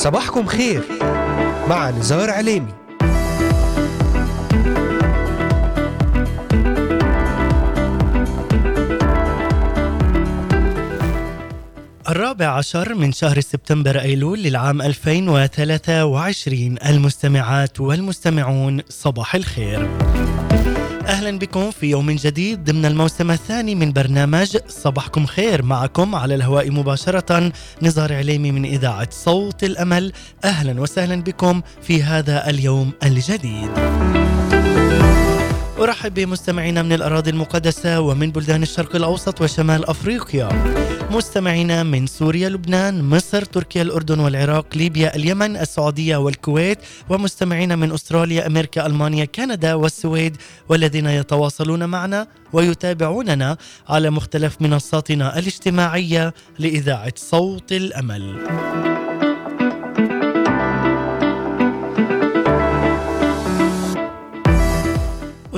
صباحكم خير مع نزار عليمي. الرابع عشر من شهر سبتمبر أيلول للعام 2023 المستمعات والمستمعون صباح الخير. أهلا بكم في يوم جديد ضمن الموسم الثاني من برنامج صباحكم خير. معكم على الهواء مباشرة نزار عليمي من إذاعة صوت الأمل. أهلا وسهلا بكم في هذا اليوم الجديد. أرحب بمستمعينا من الأراضي المقدسة ومن بلدان الشرق الأوسط وشمال أفريقيا. مستمعينا من سوريا لبنان مصر تركيا الأردن والعراق ليبيا اليمن السعودية والكويت ومستمعينا من أستراليا أمريكا ألمانيا كندا والسويد والذين يتواصلون معنا ويتابعوننا على مختلف منصاتنا الاجتماعية لإذاعة صوت الأمل.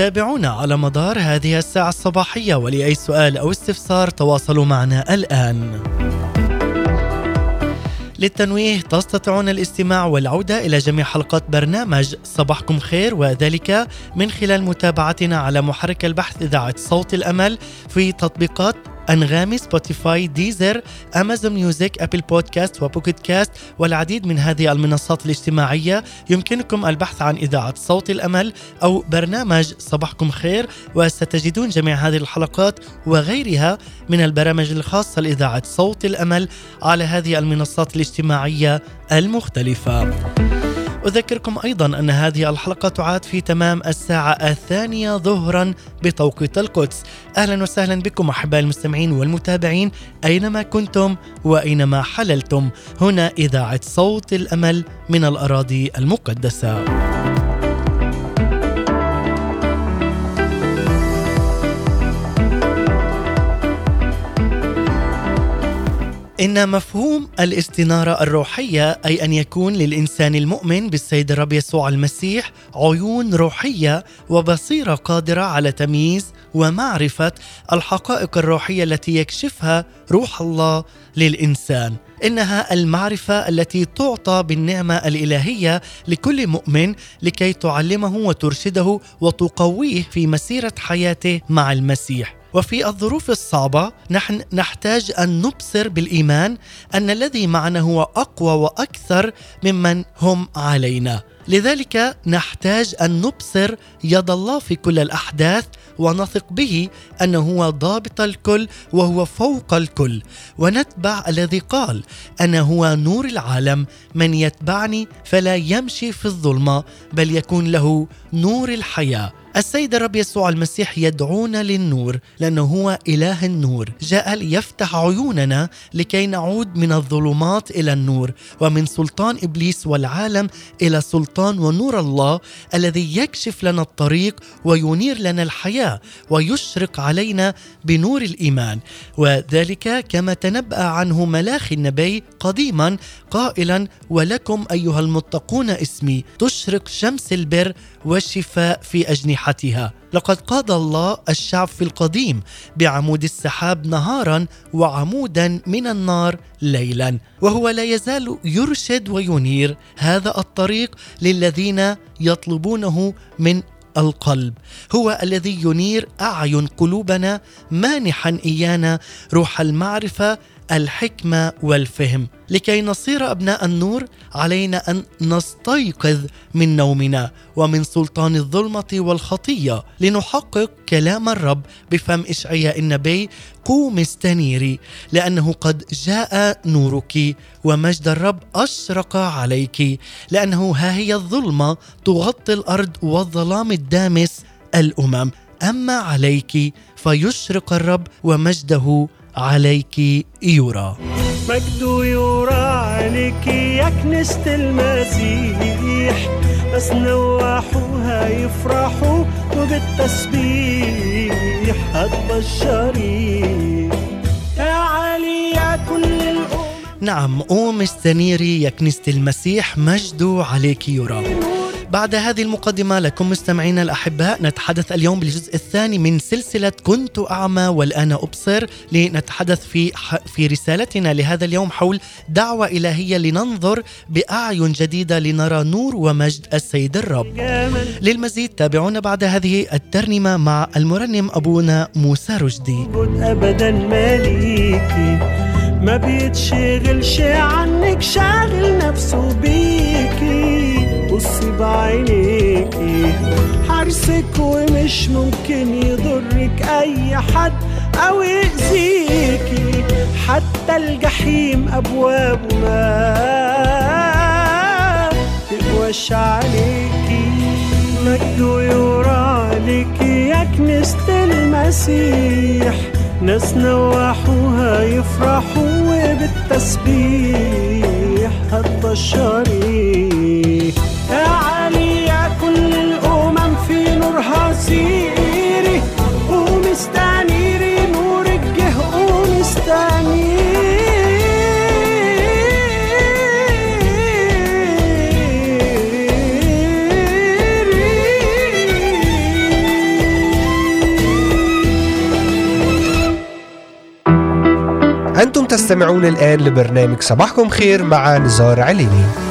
تابعونا على مدار هذه الساعة الصباحية ولأي سؤال أو استفسار تواصلوا معنا الآن. للتنويه تستطيعون الاستماع والعودة إلى جميع حلقات برنامج صباحكم خير وذلك من خلال متابعتنا على محرك البحث إذاعة صوت الأمل في تطبيقات أنغامي Spotify Deezer Amazon Music Apple Podcast و Pocket Casts والعديد من هذه المنصات الاجتماعية يمكنكم البحث عن إذاعة صوت الأمل أو برنامج صباحكم خير وستجدون جميع هذه الحلقات وغيرها من البرامج الخاصة لإذاعة صوت الأمل على هذه المنصات الاجتماعية المختلفة. أذكركم أيضا أن هذه الحلقة تعاد في تمام الساعة الثانية ظهرا بتوقيت القدس. أهلا وسهلا بكم أحباء المستمعين والمتابعين أينما كنتم وأينما حللتم. هنا إذاعة صوت الأمل من الأراضي المقدسة. إن مفهوم الاستنارة الروحية أي أن يكون للإنسان المؤمن بالسيد الرب يسوع المسيح عيون روحية وبصيرة قادرة على تمييز ومعرفة الحقائق الروحية التي يكشفها روح الله للإنسان. إنها المعرفة التي تعطى بالنعمة الإلهية لكل مؤمن لكي تعلمه وترشده وتقويه في مسيرة حياته مع المسيح. وفي الظروف الصعبة نحن نحتاج أن نبصر بالإيمان أن الذي معنا هو أقوى وأكثر ممن هم علينا. لذلك نحتاج أن نبصر يد الله في كل الأحداث ونثق به أنه هو ضابط الكل وهو فوق الكل. ونتبع الذي قال أنا هو نور العالم من يتبعني فلا يمشي في الظلمة بل يكون له نور الحياة. السيد الرب يسوع المسيح يدعونا للنور لأنه هو إله النور. جاء ليفتح عيوننا لكي نعود من الظلمات إلى النور ومن سلطان إبليس والعالم إلى سلطان ونور الله الذي يكشف لنا الطريق وينير لنا الحياة ويشرق علينا بنور الإيمان. وذلك كما تنبأ عنه ملاخي النبي قديما قائلا ولكم أيها المتقون اسمي تشرق شمس البر والشفاء في أجنحتها لقد قاد الله الشعب في القديم بعمود السحاب نهارا وعمودا من النار ليلا وهو لا يزال يرشد وينير هذا الطريق للذين يطلبونه من القلب. هو الذي ينير أعين قلوبنا مانحا إيانا روح المعرفة الحكمة والفهم. لكي نصير أبناء النور علينا أن نستيقظ من نومنا ومن سلطان الظلمة والخطية لنحقق كلام الرب بفم إشعياء النبي قوم استنيري لأنه قد جاء نورك ومجد الرب أشرق عليك لأنه ها هي الظلمة تغطي الأرض والظلام الدامس الأمم. أما عليك فيشرق الرب ومجده عليك يرى مجده يرى عليك يا كنيسة المسيح. بس نواحوها يفرحوا وبالتسبيح هتبشري يا علي يا كل الأمم. نعم قوم استنيري يا كنيسة المسيح مجده عليك يرى بعد هذه المقدمة لكم مستمعينا الأحباء نتحدث اليوم بالجزء الثاني من سلسلة كنت أعمى والآن أبصر لنتحدث في في رسالتنا لهذا اليوم حول دعوة إلهية لننظر بأعين جديدة لنرى نور ومجد السيد الرب. للمزيد تابعونا بعد هذه الترنيمة مع المرنم أبونا موسى رشدي. ابدا ماليكي ما بيتشغلش عنك شاغل نفسه بيكي. بصي بعينيكي. حارسك ومش ممكن يضرك أي حد أو يأذيكي. حتى الجحيم أبواب ما تقواش عليكي. مجده يرى عليكي يا كنيسة المسيح. ناس نواحوها يفرحوا وبالتسبيح هتبشري يا كل الأمم في نورها سيري قوم استنيري نورك جه قوم استنيري أنتم تستمعون الآن لبرنامج صباحكم خير مع نزار عليني.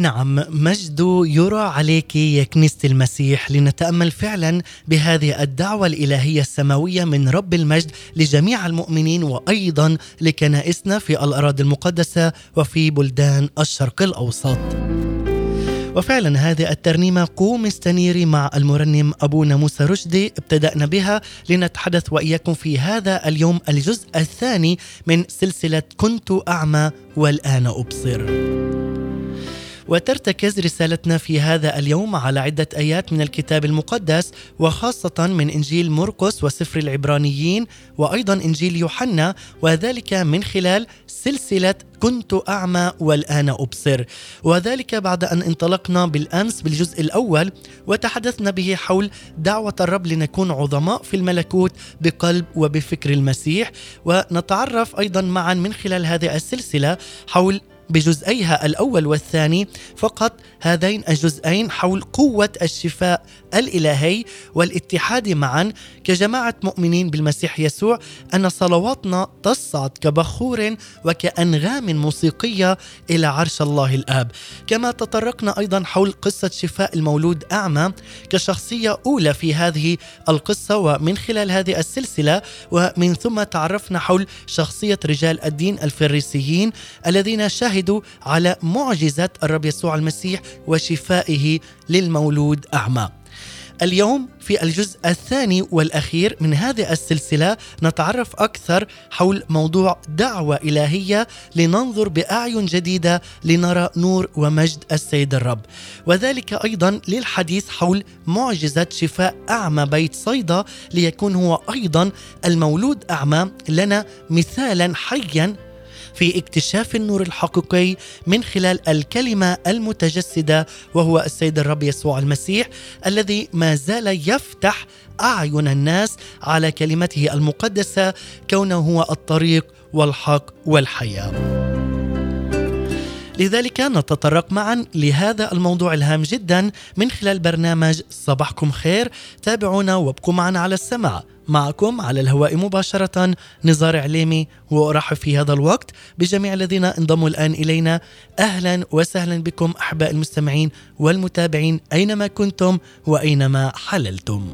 نعم مجد يرى عليك يا كنيسة المسيح لنتأمل فعلا بهذه الدعوة الإلهية السماوية من رب المجد لجميع المؤمنين وأيضا لكنائسنا في الأراضي المقدسة وفي بلدان الشرق الأوسط. وفعلا هذه الترنيمة قوم استنيري مع المرنم أبونا موسى رشدي ابتدأنا بها لنتحدث وإياكم في هذا اليوم الجزء الثاني من سلسلة كنت أعمى والآن أبصر. وترتكز رسالتنا في هذا اليوم على عدة آيات من الكتاب المقدس وخاصة من إنجيل مرقس وسفر العبرانيين وأيضا إنجيل يوحنا وذلك من خلال سلسلة كنت أعمى والآن أبصر. وذلك بعد أن انطلقنا بالأمس بالجزء الأول وتحدثنا به حول دعوة الرب لنكون عظماء في الملكوت بقلب وبفكر المسيح. ونتعرف أيضا معا من خلال هذه السلسلة حول بجزئيها الأول والثاني فقط هذين الجزئين حول قوة الشفاء الإلهي والاتحاد معا كجماعة مؤمنين بالمسيح يسوع أن صلواتنا تصعد كبخور وكأنغام موسيقية إلى عرش الله الآب. كما تطرقنا أيضا حول قصة شفاء المولود أعمى كشخصية أولى في هذه القصة ومن خلال هذه السلسلة ومن ثم تعرفنا حول شخصية رجال الدين الفريسيين الذين شهدوا على معجزة الرب يسوع المسيح وشفائه للمولود أعمى. اليوم في الجزء الثاني والأخير من هذه السلسلة نتعرف أكثر حول موضوع دعوة إلهية لننظر بأعين جديدة لنرى نور ومجد السيد الرب. وذلك أيضا للحديث حول معجزة شفاء أعمى بيت صيدا ليكون هو أيضا المولود أعمى لنا مثالا حيا في اكتشاف النور الحقيقي من خلال الكلمة المتجسدة وهو السيد الرب يسوع المسيح الذي ما زال يفتح أعين الناس على كلمته المقدسة كونه هو الطريق والحق والحياة. لذلك نتطرق معا لهذا الموضوع الهام جدا من خلال برنامج صباحكم خير تابعونا وابقوا معنا على السمع معكم على الهواء مباشرة. نزار عليمي وأرحب في هذا الوقت بجميع الذين انضموا الآن إلينا. أهلا وسهلا بكم أحباء المستمعين والمتابعين أينما كنتم وأينما حللتم.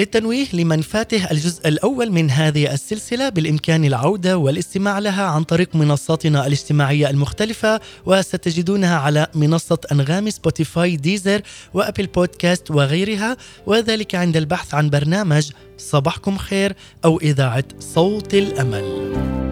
للتنويه لمن فاته الجزء الأول من هذه السلسلة بالإمكان العودة والاستماع لها عن طريق منصاتنا الاجتماعية المختلفة وستجدونها على منصة أنغام Spotify Deezer و Apple Podcast وغيرها. وذلك عند البحث عن برنامج صباحكم خير أو إذاعة صوت الأمل.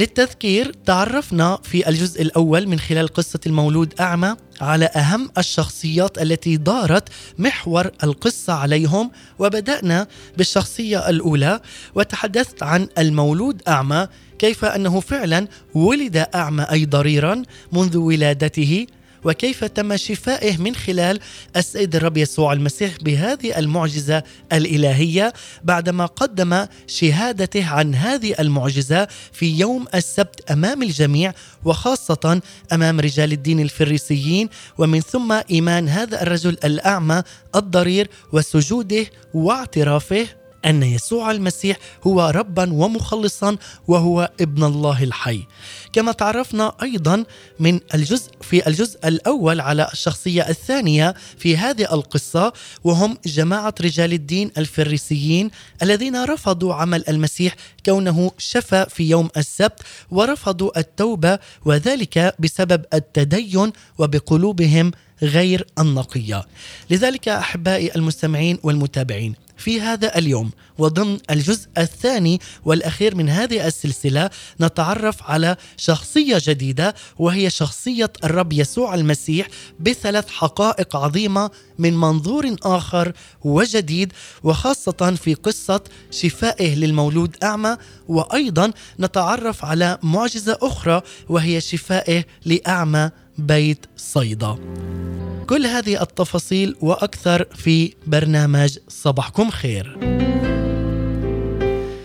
للتذكير تعرفنا في الجزء الأول من خلال قصة المولود أعمى على أهم الشخصيات التي دارت محور القصة عليهم وبدأنا بالشخصية الأولى وتحدثت عن المولود أعمى كيف أنه فعلا ولد أعمى أي ضريرا منذ ولادته وكيف تم شفائه من خلال السيد الرب يسوع المسيح بهذه المعجزة الإلهية بعدما قدم شهادته عن هذه المعجزة في يوم السبت أمام الجميع وخاصة أمام رجال الدين الفريسيين ومن ثم إيمان هذا الرجل الأعمى الضرير وسجوده واعترافه أن يسوع المسيح هو ربا ومخلصا وهو ابن الله الحي. كما تعرفنا أيضا من الجزء في الجزء الأول على الشخصية الثانية في هذه القصة وهم جماعة رجال الدين الفريسيين الذين رفضوا عمل المسيح كونه شفى في يوم السبت ورفضوا التوبة وذلك بسبب التدين وبقلوبهم غير النقية. لذلك أحبائي المستمعين والمتابعين في هذا اليوم وضمن الجزء الثاني والأخير من هذه السلسلة نتعرف على شخصية جديدة وهي شخصية الرب يسوع المسيح بثلاث حقائق عظيمة من منظور آخر وجديد وخاصة في قصة شفائه للمولود أعمى وأيضا نتعرف على معجزة أخرى وهي شفائه لأعمى بيت صيدا. كل هذه التفاصيل وأكثر في برنامج صباحكم خير.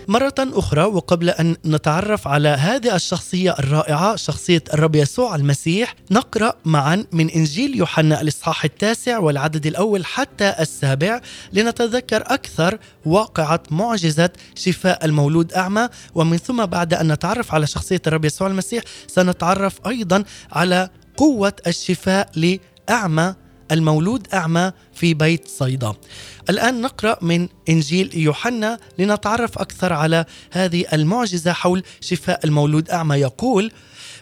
مرة أخرى وقبل أن نتعرف على هذه الشخصية الرائعة شخصية الرب يسوع المسيح نقرأ معا من إنجيل يوحنا الإصحاح التاسع والعدد الأول حتى السابع لنتذكر أكثر واقعة معجزة شفاء المولود أعمى ومن ثم بعد أن نتعرف على شخصية الرب يسوع المسيح سنتعرف أيضا على قوة الشفاء لأعمى المولود أعمى في بيت صيدا. الآن نقرأ من إنجيل يوحنا لنتعرف أكثر على هذه المعجزة حول شفاء المولود أعمى. يقول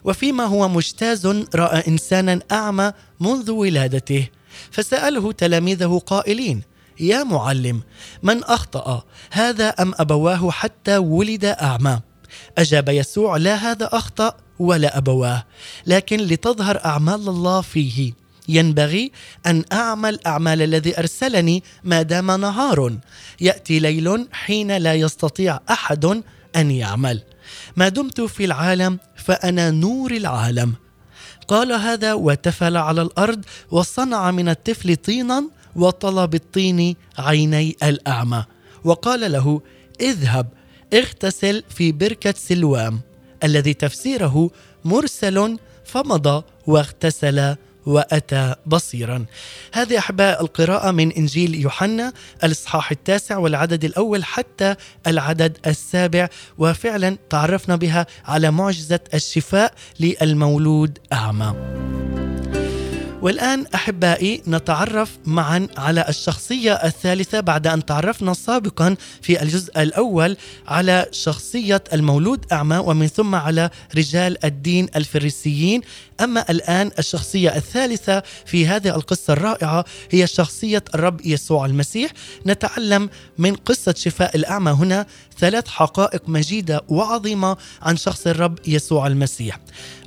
وفيما هو مجتاز رأى إنسانا أعمى منذ ولادته فسأله تلاميذه قائلين يا معلم من أخطأ هذا أم أبواه حتى ولد أعمى؟ أجاب يسوع لا هذا أخطأ ولا أبواه لكن لتظهر أعمال الله فيه. ينبغي أن أعمل أعمال الذي أرسلني ما دام نهار. يأتي ليل حين لا يستطيع أحد أن يعمل. ما دمت في العالم فأنا نور العالم. قال هذا وتفل على الأرض وصنع من الطفل طينا وطلب بالطين عيني الأعمى. وقال له اذهب اغتسل في بركة سلوام الذي تفسيره مرسل فمضى واغتسل وأتى بصيرا. هذه أحباء القراءة من إنجيل يوحنا الإصحاح التاسع والعدد الأول حتى العدد السابع وفعلا تعرفنا بها على معجزة الشفاء للمولود أعمى. والآن أحبائي نتعرف معا على الشخصية الثالثة بعد أن تعرفنا سابقا في الجزء الأول على شخصية المولود أعمى ومن ثم على رجال الدين الفريسيين. أما الآن الشخصية الثالثة في هذه القصة الرائعة هي شخصية الرب يسوع المسيح. نتعلم من قصة شفاء الأعمى هنا ثلاث حقائق مجيدة وعظيمة عن شخص الرب يسوع المسيح.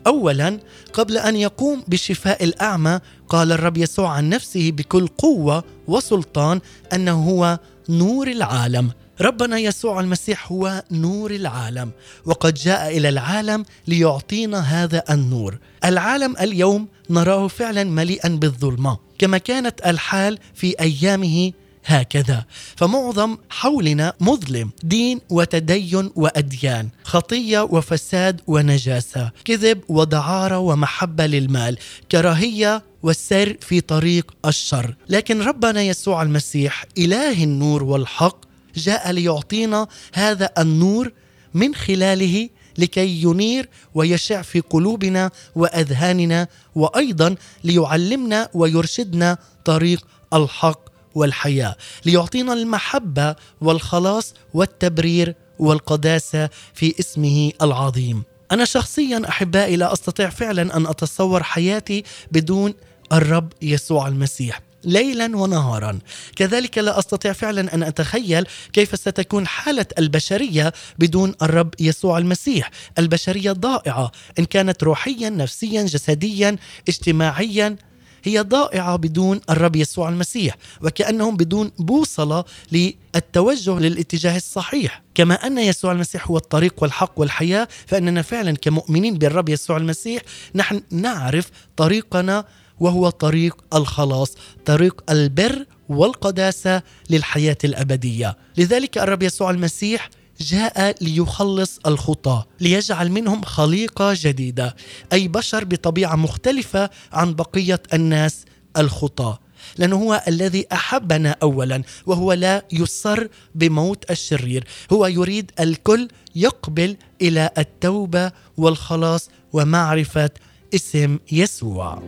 اولا قبل أن يقوم بشفاء الأعمى قال الرب يسوع عن نفسه بكل قوة وسلطان أنه هو نور العالم. ربنا يسوع المسيح هو نور العالم وقد جاء إلى العالم ليعطينا هذا النور. العالم اليوم نراه فعلا مليئا بالظلمة كما كانت الحال في أيامه هكذا. فمعظم حولنا مظلم دين وتدين وأديان خطية وفساد ونجاسة كذب ودعارة ومحبة للمال كراهية والسير في طريق الشر. لكن ربنا يسوع المسيح إله النور والحق جاء ليعطينا هذا النور من خلاله لكي ينير ويشع في قلوبنا وأذهاننا وأيضا ليعلمنا ويرشدنا طريق الحق. والحياة ليعطينا المحبة والخلاص والتبرير والقداسة في اسمه العظيم. أنا شخصيا أحبائي لا أستطيع فعلا أن أتصور حياتي بدون الرب يسوع المسيح ليلا ونهارا. كذلك لا أستطيع فعلا أن أتخيل كيف ستكون حالة البشرية بدون الرب يسوع المسيح. البشرية ضائعة إن كانت روحيا نفسيا جسديا اجتماعيا هي ضائعة بدون الرب يسوع المسيح وكأنهم بدون بوصلة للتوجه للاتجاه الصحيح. كما أن يسوع المسيح هو الطريق والحق والحياة فإننا فعلا كمؤمنين بالرب يسوع المسيح نحن نعرف طريقنا وهو طريق الخلاص طريق البر والقداسة للحياة الأبدية. لذلك الرب يسوع المسيح جاء ليخلص الخطاة ليجعل منهم خليقة جديدة. أي بشر بطبيعة مختلفة عن بقية الناس الخطاة لأنه هو الذي أحبنا أولا وهو لا يصر بموت الشرير. هو يريد الكل يقبل إلى التوبة والخلاص ومعرفة اسم يسوع.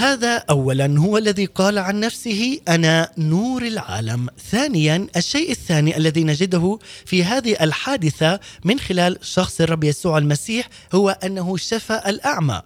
هذا اولا هو الذي قال عن نفسه أنا نور العالم. ثانيا الشيء الثاني الذي نجده في هذه الحادثة من خلال شخص الرب يسوع المسيح هو أنه شفى الأعمى.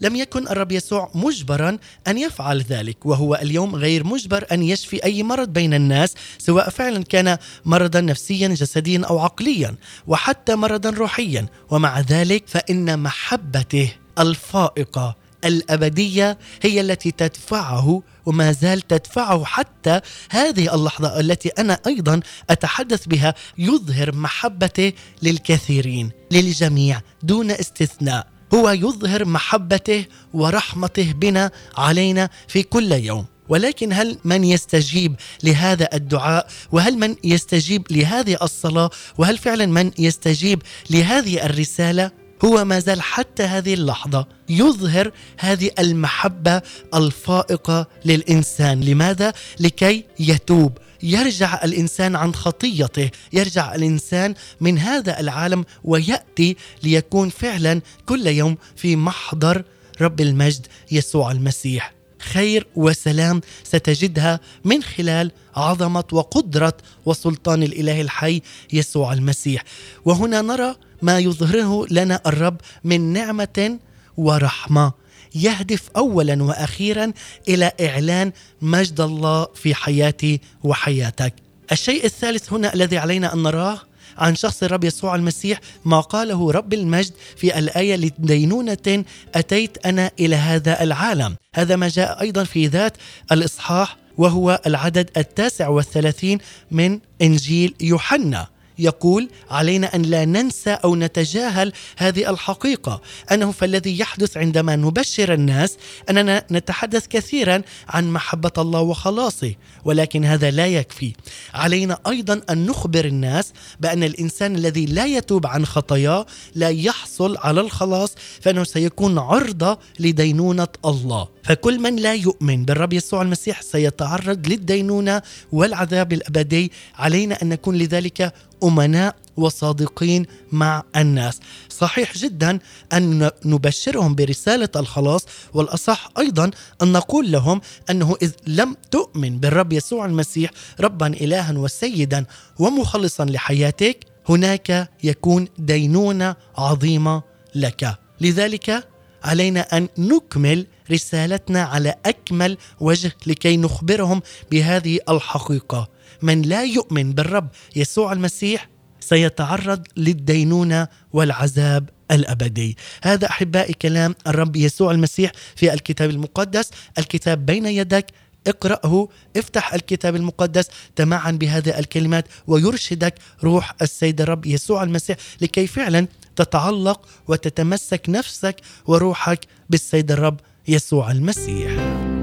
لم يكن الرب يسوع مجبرا أن يفعل ذلك وهو اليوم غير مجبر أن يشفي أي مرض بين الناس سواء فعلا كان مرضا نفسيا جسديا أو عقليا وحتى مرضا روحيا. ومع ذلك فإن محبته الفائقة الأبدية هي التي تدفعه وما زال تدفعه حتى هذه اللحظة التي أنا أيضا أتحدث بها يظهر محبته للكثيرين للجميع دون استثناء. هو يظهر محبته ورحمته بنا علينا في كل يوم. ولكن هل من يستجيب لهذا الدعاء؟ وهل من يستجيب لهذه الصلاة؟ وهل فعلا من يستجيب لهذه الرسالة؟ هو ما زال حتى هذه اللحظة يظهر هذه المحبة الفائقة للإنسان. لماذا؟ لكي يتوب. يرجع الإنسان عن خطيته. يرجع الإنسان من هذا العالم ويأتي ليكون فعلا كل يوم في محضر رب المجد يسوع المسيح. خير وسلام ستجدها من خلال عظمة وقدرة وسلطان الإله الحي يسوع المسيح وهنا نرى ما يظهره لنا الرب من نعمة ورحمة يهدف اولا وأخيرا إلى إعلان مجد الله في حياتي وحياتك. الشيء الثالث هنا الذي علينا أن نراه عن شخص الرب يسوع المسيح ما قاله رب المجد في الآية لدينونة أتيت أنا إلى هذا العالم هذا ما جاء أيضا في ذات الإصحاح وهو العدد التاسع والثلاثين من إنجيل يوحنا. يقول علينا أن لا ننسى أو نتجاهل هذه الحقيقة أنه فالذي يحدث عندما نبشر الناس أننا نتحدث كثيرا عن محبة الله وخلاصه ولكن هذا لا يكفي. علينا أيضا أن نخبر الناس بأن الإنسان الذي لا يتوب عن خطاياه لا يحصل على الخلاص فإنه سيكون عرضة لدينونة الله. فكل من لا يؤمن بالرب يسوع المسيح سيتعرض للدينونة والعذاب الأبدي. علينا أن نكون لذلك أمناء وصادقين مع الناس. صحيح جدا أن نبشرهم برسالة الخلاص والأصح أيضا أن نقول لهم أنه إذ لم تؤمن بالرب يسوع المسيح ربا الها وسيدا ومخلصا لحياتك هناك يكون دينونة عظيمة لك. لذلك علينا أن نكمل رسالتنا على أكمل وجه لكي نخبرهم بهذه الحقيقة من لا يؤمن بالرب يسوع المسيح سيتعرض للدينونة والعذاب الأبدي. هذا أحبائي كلام الرب يسوع المسيح في الكتاب المقدس، الكتاب بين يدك اقرأه افتح الكتاب المقدس تمعا بهذه الكلمات ويرشدك روح السيد الرب يسوع المسيح لكي فعلا تتعلق وتتمسك نفسك وروحك بالسيد الرب يسوع المسيح.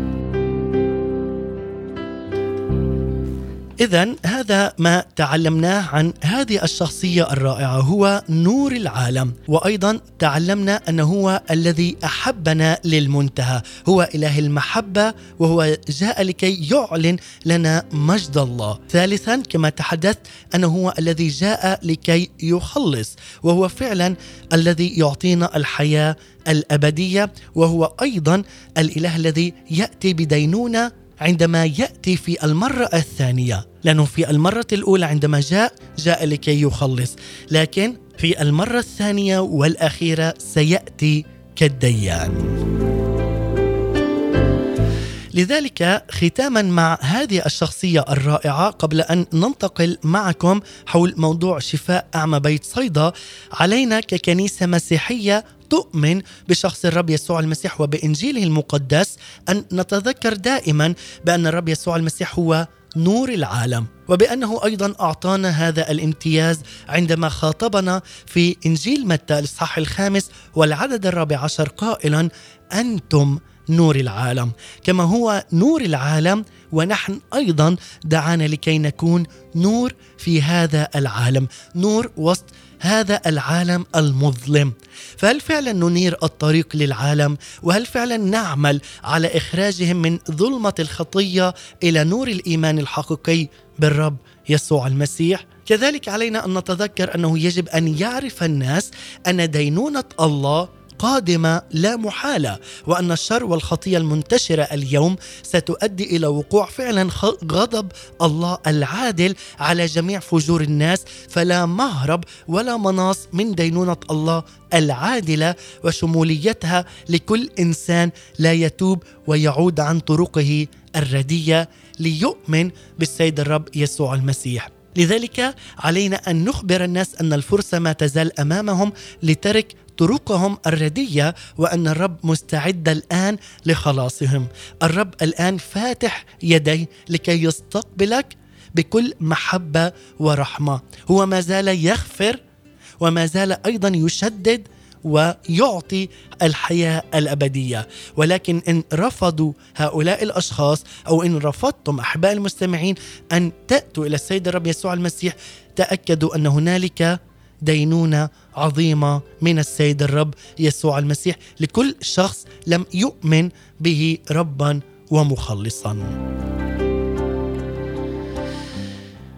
إذا هذا ما تعلمناه عن هذه الشخصية الرائعة هو نور العالم. وأيضا تعلمنا أنه هو الذي أحبنا للمنتهى. هو إله المحبة وهو جاء لكي يعلن لنا مجد الله. ثالثا كما تحدثت أنه هو الذي جاء لكي يخلص وهو فعلا الذي يعطينا الحياة الأبدية وهو أيضا الإله الذي يأتي بدينونة عندما يأتي في المرة الثانية لأنه في المرة الأولى عندما جاء جاء لكي يخلص. لكن في المرة الثانية والأخيرة سيأتي كالديان. لذلك ختاما مع هذه الشخصية الرائعة قبل أن ننتقل معكم حول موضوع شفاء أعمى بيت صيدا علينا ككنيسة مسيحية تؤمن بشخص الرب يسوع المسيح وبإنجيله المقدس أن نتذكر دائما بأن الرب يسوع المسيح هو نور العالم وبأنه أيضا أعطانا هذا الامتياز عندما خاطبنا في إنجيل متى الإصحاح الخامس والعدد الرابع عشر قائلا أنتم نور العالم. كما هو نور العالم ونحن أيضا دعانا لكي نكون نور في هذا العالم نور وسط هذا العالم المظلم. فهل فعلا ننير الطريق للعالم؟ وهل فعلا نعمل على إخراجهم من ظلمة الخطية إلى نور الإيمان الحقيقي بالرب يسوع المسيح؟ كذلك علينا أن نتذكر أنه يجب أن يعرف الناس أن دينونة الله قادمة لا محالة وأن الشر والخطية المنتشرة اليوم ستؤدي إلى وقوع فعلا غضب الله العادل على جميع فجور الناس. فلا مهرب ولا مناص من دينونة الله العادلة وشموليتها لكل إنسان لا يتوب ويعود عن طرقه الردية ليؤمن بالسيد الرب يسوع المسيح. لذلك علينا أن نخبر الناس أن الفرصة ما تزال أمامهم لترك طرقهم الردية وأن الرب مستعد الآن لخلاصهم. الرب الآن فاتح يديه لكي يستقبلك بكل محبة ورحمة. هو ما زال يغفر وما زال أيضا يشدد ويعطي الحياة الأبدية. ولكن إن رفضوا هؤلاء الأشخاص أو إن رفضتم أحباء المستمعين أن تأتوا إلى السيد الرب يسوع المسيح تأكدوا أن هنالك دينونة عظيمة من السيد الرب يسوع المسيح لكل شخص لم يؤمن به ربا ومخلصا.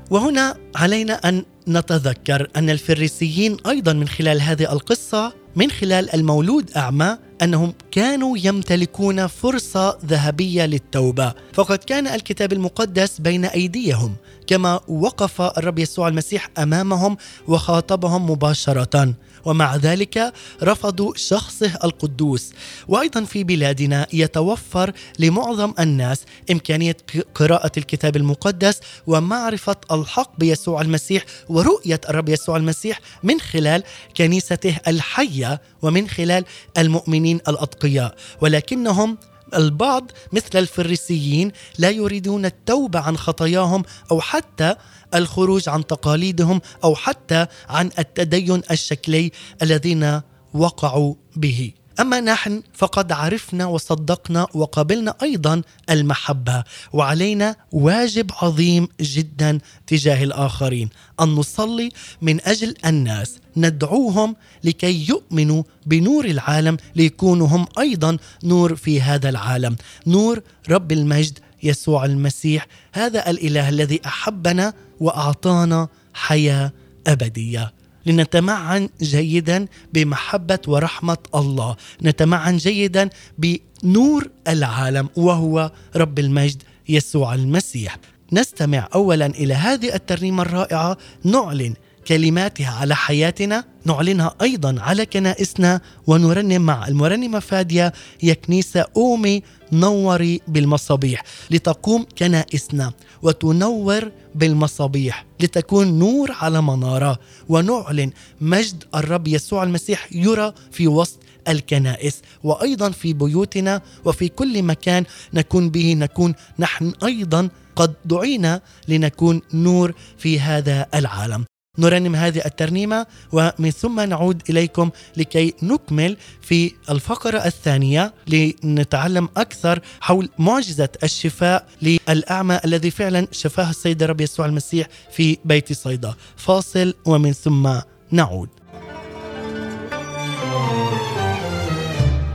وهنا علينا أن نتذكر أن الفريسيين أيضا من خلال هذه القصة من خلال المولود أعمى أنهم كانوا يمتلكون فرصة ذهبية للتوبة. فقد كان الكتاب المقدس بين أيديهم كما وقف الرب يسوع المسيح أمامهم وخاطبهم مباشرة. ومع ذلك رفضوا شخصه القدوس. وأيضا في بلادنا يتوفر لمعظم الناس إمكانية قراءة الكتاب المقدس ومعرفة الحق بيسوع المسيح ورؤية الرب يسوع المسيح من خلال كنيسته الحية ومن خلال المؤمنين الأتقياء. ولكنهم البعض مثل الفريسيين لا يريدون التوبه عن خطاياهم أو حتى الخروج عن تقاليدهم أو حتى عن التدين الشكلي الذين وقعوا به. أما نحن فقد عرفنا وصدقنا وقبلنا أيضا المحبة وعلينا واجب عظيم جدا تجاه الآخرين. أن نصلي من أجل الناس ندعوهم لكي يؤمنوا بنور العالم ليكونوا هم أيضا نور في هذا العالم. نور رب المجد يسوع المسيح هذا الإله الذي أحبنا وأعطانا حياة أبدية. لنتمعن جيدا بمحبة ورحمة الله. نتمعن جيدا بنور العالم وهو رب المجد يسوع المسيح. نستمع اولا إلى هذه الترنيمة الرائعة نعلن كلماتها على حياتنا. نعلنها أيضا على كنائسنا ونرنم مع المرنمة فادية يا كنيسه قومي نوري بالمصابيح لتقوم كنائسنا وتنور بالمصابيح لتكون نور على منارة ونعلن مجد الرب يسوع المسيح يرى في وسط الكنائس وأيضا في بيوتنا وفي كل مكان نكون به نكون نحن أيضا قد دعينا لنكون نور في هذا العالم. نرنم هذه الترنيمة ومن ثم نعود إليكم لكي نكمل في الفقرة الثانية لنتعلم أكثر حول معجزة الشفاء للأعمى الذي فعلا شفاه السيد الرب يسوع المسيح في بيت صيدا. فاصل ومن ثم نعود.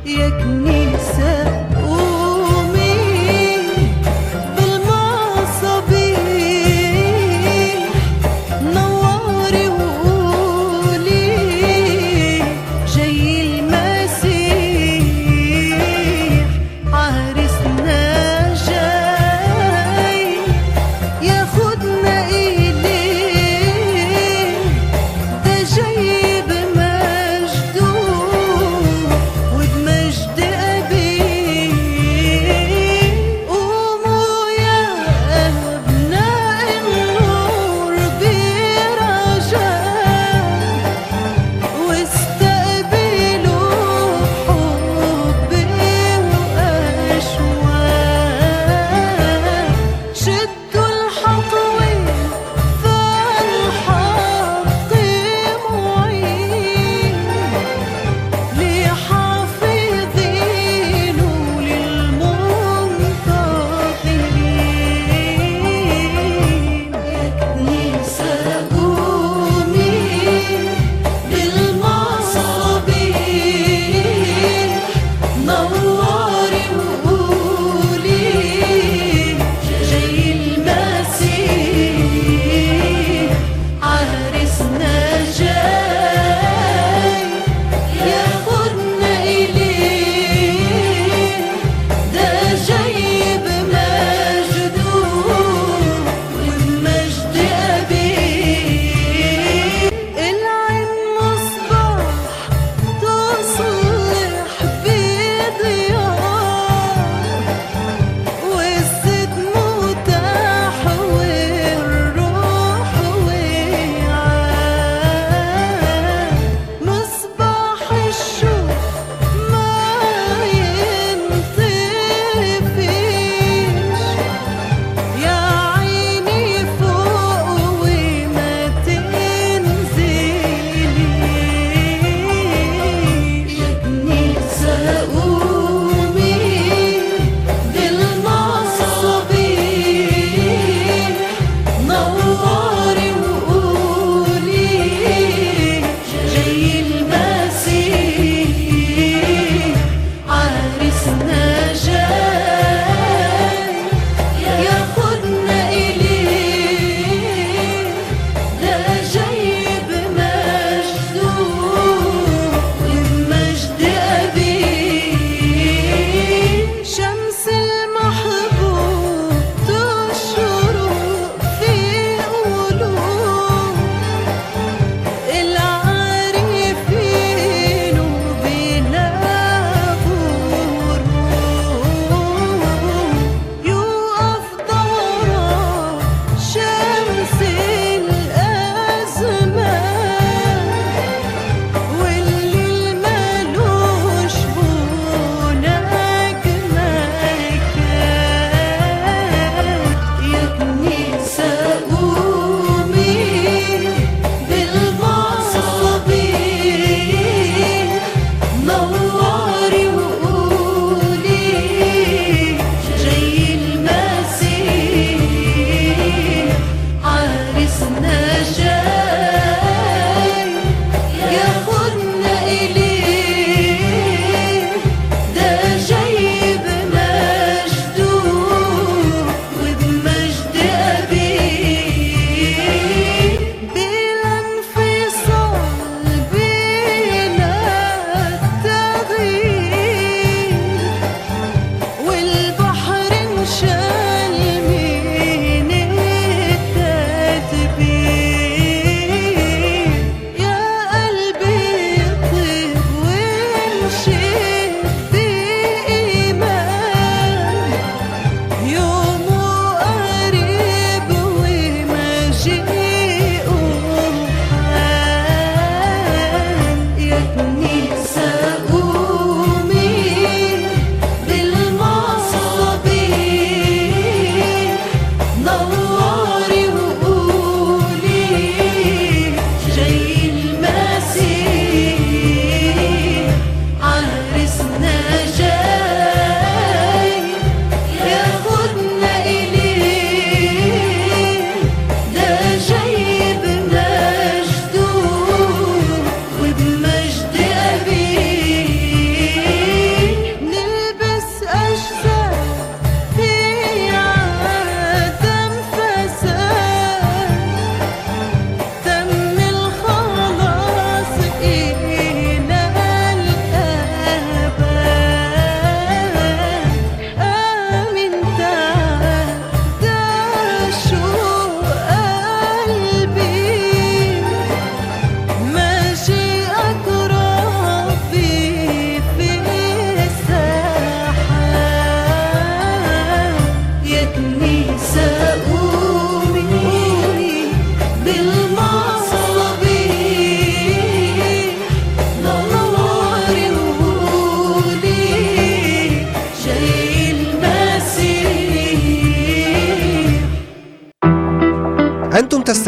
يا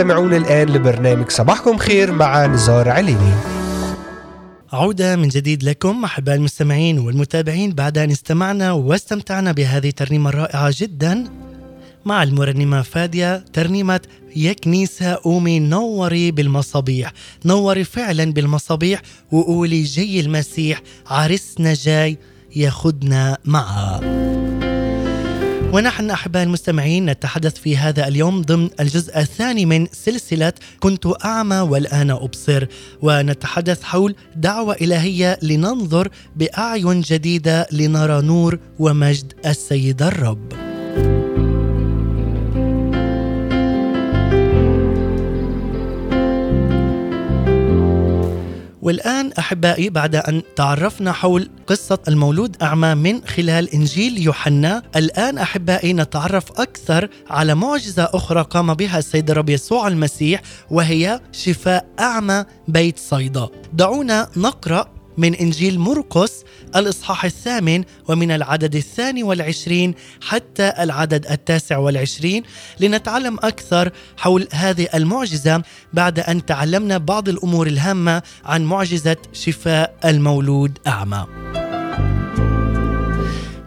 تستمعون الآن لبرنامج صباحكم خير مع نزار عليني عودة من جديد لكم أحباء المستمعين والمتابعين بعد أن استمعنا واستمتعنا بهذه الترنيمة الرائعة جدا مع المرنمة فادية ترنيمة يا كنيسة قومي نوري بالمصابيح. نوري فعلا بالمصابيح وقولي جاي المسيح عرسنا جاي ياخدنا معه. ونحن أحباء المستمعين نتحدث في هذا اليوم ضمن الجزء الثاني من سلسلة كنت أعمى والآن أبصر ونتحدث حول دعوة إلهية لننظر بأعين جديدة لنرى نور ومجد السيد الرب. والآن أحبائي بعد أن تعرفنا حول قصة المولود أعمى من خلال إنجيل يوحنا الآن أحبائي نتعرف أكثر على معجزة أخرى قام بها السيد الرب يسوع المسيح وهي شفاء أعمى بيت صيدا. دعونا نقرأ من إنجيل مرقس الإصحاح الثامن ومن العدد الثاني والعشرين حتى العدد التاسع والعشرين لنتعلم أكثر حول هذه المعجزة بعد أن تعلمنا بعض الأمور الهامة عن معجزة شفاء المولود أعمى.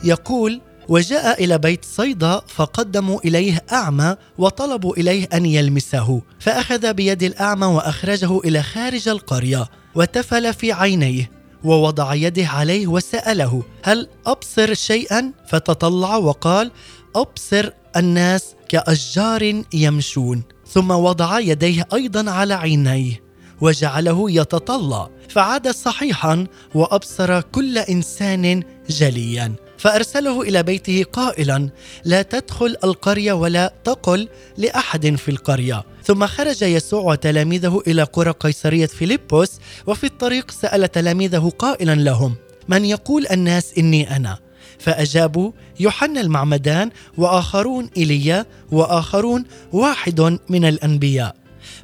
يقول وجاء إلى بيت صيدا فقدموا إليه أعمى وطلبوا إليه أن يلمسه فأخذ بيد الأعمى وأخرجه إلى خارج القرية وتفل في عينيه ووضع يده عليه وسأله هل أبصر شيئا؟ فتطلع وقال أبصر الناس كأشجار يمشون. ثم وضع يديه أيضا على عينيه وجعله يتطلع فعاد صحيحا وأبصر كل إنسان جليا. فأرسله إلى بيته قائلا لا تدخل القرية ولا تقل لأحد في القرية. ثم خرج يسوع وتلاميذه إلى قرى قيصرية فيلبس وفي الطريق سأل تلاميذه قائلا لهم من يقول الناس إني أنا؟ فأجابوا يوحنا المعمدان وآخرون إيليا وآخرون واحد من الأنبياء.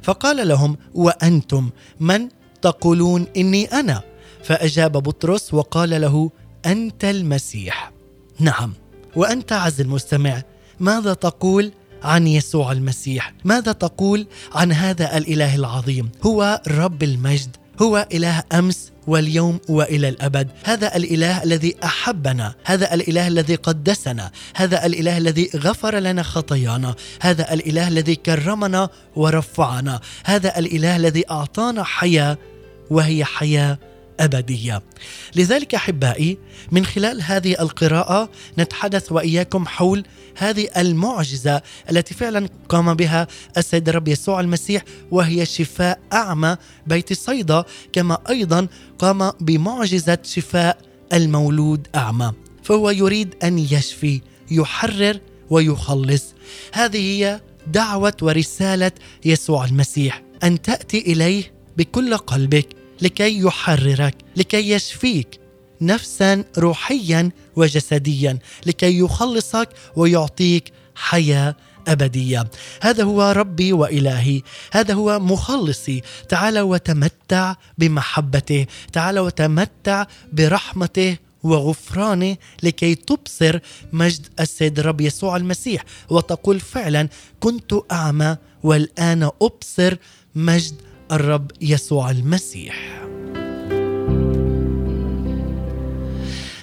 فقال لهم وأنتم من تقولون إني أنا؟ فأجاب بطرس وقال له أنت المسيح. نعم. وأنت عز المستمع ماذا تقول عن يسوع المسيح؟ ماذا تقول عن هذا الإله العظيم؟ هو رب المجد هو إله أمس واليوم وإلى الأبد. هذا الإله الذي أحبنا هذا الإله الذي قدسنا هذا الإله الذي غفر لنا خطايانا هذا الإله الذي كرمنا ورفعنا هذا الإله الذي أعطانا حياة وهي حياة أبدية. لذلك أحبائي من خلال هذه القراءة نتحدث وإياكم حول هذه المعجزة التي فعلا قام بها السيد الرب يسوع المسيح وهي شفاء أعمى بيت صيدا كما أيضا قام بمعجزة شفاء المولود أعمى. فهو يريد أن يشفي يحرر ويخلص. هذه هي دعوة ورسالة يسوع المسيح أن تأتي إليه بكل قلبك لكي يحررك لكي يشفيك نفسا روحيا وجسديا لكي يخلصك ويعطيك حياة أبدية. هذا هو ربي وإلهي. هذا هو مخلصي. تعال وتمتع بمحبته. تعال وتمتع برحمته وغفرانه لكي تبصر مجد السيد الرب يسوع المسيح. وتقول فعلا كنت أعمى والآن أبصر مجد الرب يسوع المسيح.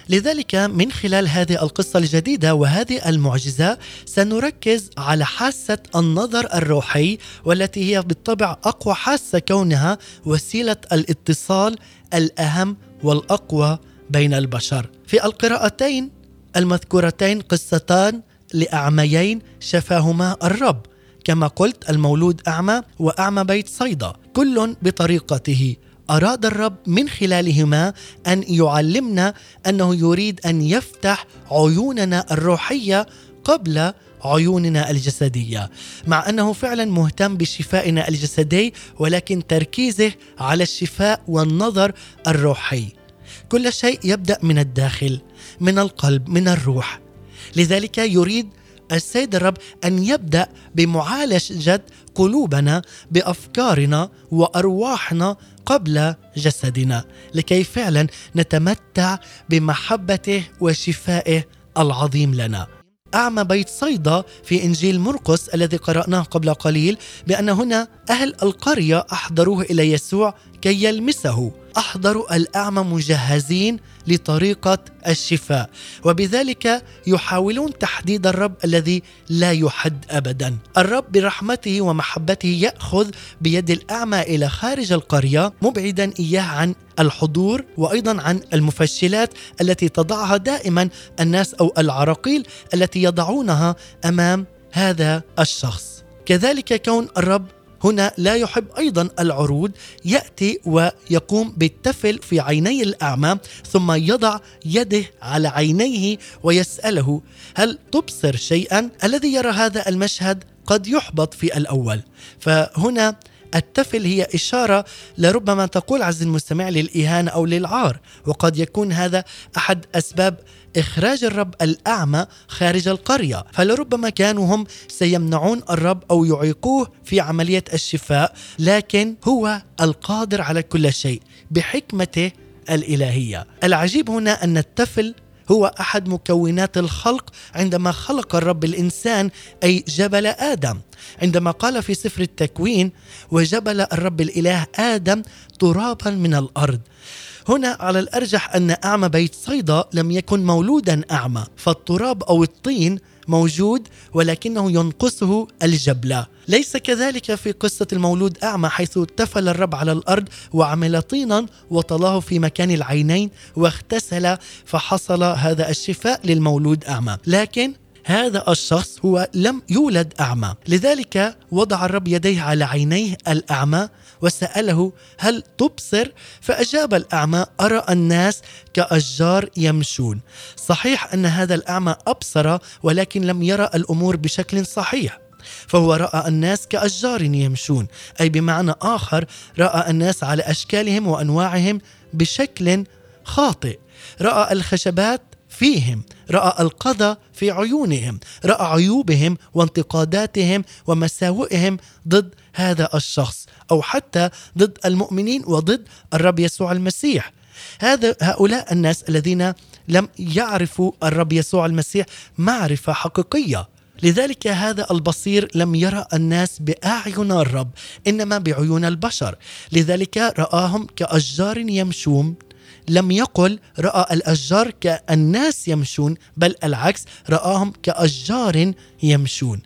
لذلك من خلال هذه القصة الجديدة وهذه المعجزة سنركز على حاسة النظر الروحي والتي هي بالطبع أقوى حاسة كونها وسيلة الاتصال الأهم والأقوى بين البشر. في القراءتين المذكورتين قصتان لأعميين شفاهما الرب. كما قلت المولود أعمى وأعمى بيت صيدا. كل بطريقته. أراد الرب من خلالهما أن يعلمنا أنه يريد أن يفتح عيوننا الروحية قبل عيوننا الجسدية. مع أنه فعلا مهتم بشفائنا الجسدي ولكن تركيزه على الشفاء والنظر الروحي. كل شيء يبدأ من الداخل من القلب من الروح. لذلك يريد السيد الرب أن يبدأ بمعالجه قلوبنا بأفكارنا وأرواحنا قبل جسدنا لكي فعلا نتمتع بمحبته وشفائه العظيم لنا. أعمى بيت صيدا في إنجيل مرقس الذي قرأناه قبل قليل بأن هنا أهل القرية أحضروه إلى يسوع كي يلمسه. أحضروا الأعمى مجهزين لطريقة الشفاء. وبذلك يحاولون تحديد الرب الذي لا يحد أبدا. الرب برحمته ومحبته يأخذ بيد الأعمى إلى خارج القرية مبعدا إياه عن الحضور وأيضا عن المفشلات التي تضعها دائما الناس أو العراقيل التي يضعونها أمام هذا الشخص. كذلك كون الرب هنا لا يحب أيضا العروض يأتي ويقوم بالتفل في عيني الاعمى ثم يضع يده على عينيه ويسأله هل تبصر شيئا؟ الذي يرى هذا المشهد قد يحبط في الأول. فهنا التفل هي إشارة لربما تقول عز المستمع للإهانة أو للعار وقد يكون هذا أحد أسباب إخراج الرب الأعمى خارج القرية. فلربما كانوا هم سيمنعون الرب أو يعيقوه في عملية الشفاء لكن هو القادر على كل شيء بحكمته الإلهية. العجيب هنا أن التفل هو أحد مكونات الخلق عندما خلق الرب الإنسان أي جبل آدم. عندما قال في سفر التكوين وجبل الرب الإله آدم ترابا من الأرض. هنا على الأرجح أن أعمى بيت صيدا لم يكن مولودا أعمى فالتراب أو الطين موجود ولكنه ينقصه الجبلة ليس كذلك في قصة المولود أعمى حيث تفل الرب على الأرض وعمل طينا وطلاه في مكان العينين واغتسل فحصل هذا الشفاء للمولود أعمى. لكن هذا الشخص هو لم يولد أعمى. لذلك وضع الرب يديه على عينيه الأعمى وسأله هل تبصر؟ فأجاب الأعمى أرى الناس كأشجار يمشون. صحيح أن هذا الأعمى أبصر ولكن لم يرى الأمور بشكل صحيح. فهو رأى الناس كأشجار يمشون أي بمعنى آخر رأى الناس على أشكالهم وأنواعهم بشكل خاطئ. رأى الخشبات فيهم رأى القذى في عيونهم رأى عيوبهم وانتقاداتهم ومساوئهم ضد هذا الشخص. أو حتى ضد المؤمنين وضد الرب يسوع المسيح. هذا هؤلاء الناس الذين لم يعرفوا الرب يسوع المسيح معرفة حقيقية. لذلك هذا البصير لم يرى الناس بأعين الرب إنما بعيون البشر. لذلك رآهم كأشجار يمشون. لم يقل رأى الأشجار كالناس يمشون بل العكس رآهم كأشجار يمشون.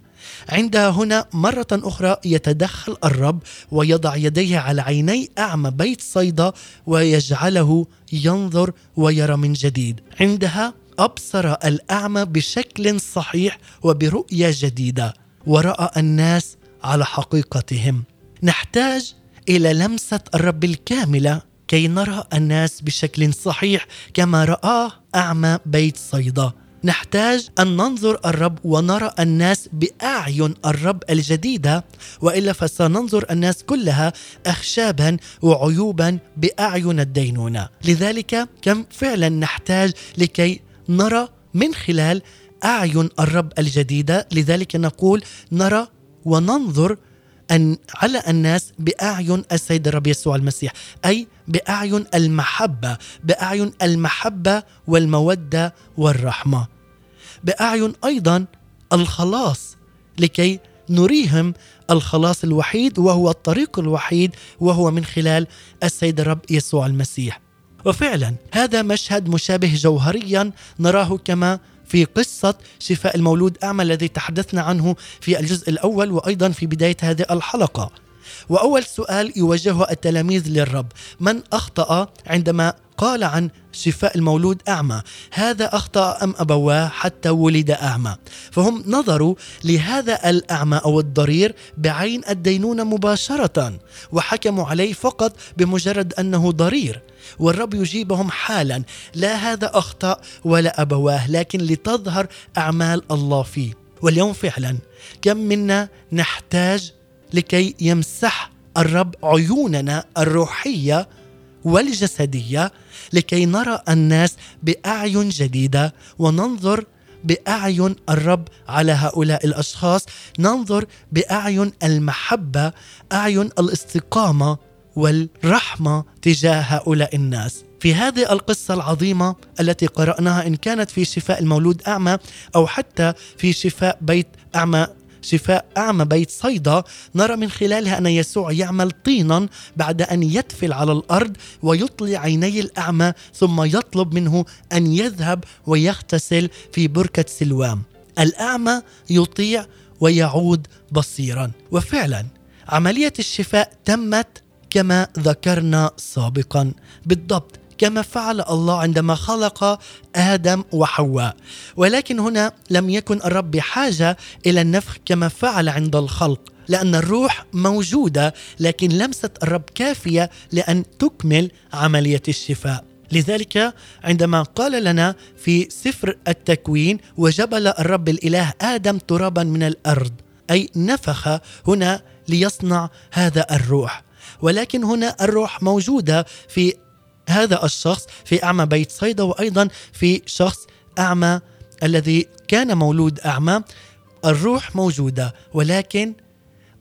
عند هنا مرة أخرى يتدخل الرب ويضع يديه على عيني أعمى بيت صيدا ويجعله ينظر ويرى من جديد. عندها أبصر الأعمى بشكل صحيح وبرؤية جديدة. ورأى الناس على حقيقتهم. نحتاج إلى لمسة الرب الكاملة كي نرى الناس بشكل صحيح كما رآه أعمى بيت صيدا. نحتاج أن ننظر الرب ونرى الناس بأعين الرب الجديدة وإلا فسننظر الناس كلها اخشابا وعيوبا بأعين الدينونة. لذلك كم فعلا نحتاج لكي نرى من خلال أعين الرب الجديدة. لذلك نقول نرى وننظر أن على الناس بأعين السيد الرب يسوع المسيح أي بأعين المحبة بأعين المحبة والمودة والرحمة. بأعين أيضا الخلاص لكي نريهم الخلاص الوحيد وهو الطريق الوحيد وهو من خلال السيد الرب يسوع المسيح. وفعلا هذا مشهد مشابه جوهريا نراه كما في قصة شفاء المولود أعمى الذي تحدثنا عنه في الجزء الأول وأيضا في بداية هذه الحلقة. وأول سؤال يوجهه التلاميذ للرب. من أخطأ عندما قال عن شفاء المولود أعمى. هذا أخطأ أم أبواه حتى ولد أعمى؟ فهم نظروا لهذا الأعمى أو الضرير بعين الدينونة مباشرة وحكموا عليه فقط بمجرد أنه ضرير. والرب يجيبهم حالا. لا هذا أخطأ ولا أبواه لكن لتظهر أعمال الله فيه. واليوم فعلا كم منا نحتاج لكي يمسح الرب عيوننا الروحية والجسدية لكي نرى الناس بأعين جديدة وننظر بأعين الرب على هؤلاء الأشخاص ننظر بأعين المحبة أعين الاستقامة والرحمة تجاه هؤلاء الناس. في هذه القصة العظيمة التي قرأناها إن كانت في شفاء المولود أعمى أو حتى في شفاء بيت أعمى شفاء أعمى بيت صيدا. نرى من خلالها أن يسوع يعمل طينا بعد أن يتفل على الأرض ويطلي عيني الأعمى ثم يطلب منه أن يذهب ويغتسل في بركة سلوام. الأعمى يطيع ويعود بصيرا. وفعلا عملية الشفاء تمت كما ذكرنا سابقا. بالضبط كما فعل الله عندما خلق آدم وحواء. ولكن هنا لم يكن الرب بحاجه إلى النفخ كما فعل عند الخلق لأن الروح موجودة لكن لمسه الرب كافية لأن تكمل عملية الشفاء. لذلك عندما قال لنا في سفر التكوين وجبل الرب الإله آدم ترابا من الأرض أي نفخ هنا ليصنع هذا الروح. ولكن هنا الروح موجودة في هذا الشخص في أعمى بيت صيدا وأيضا في شخص أعمى الذي كان مولود أعمى. الروح موجودة ولكن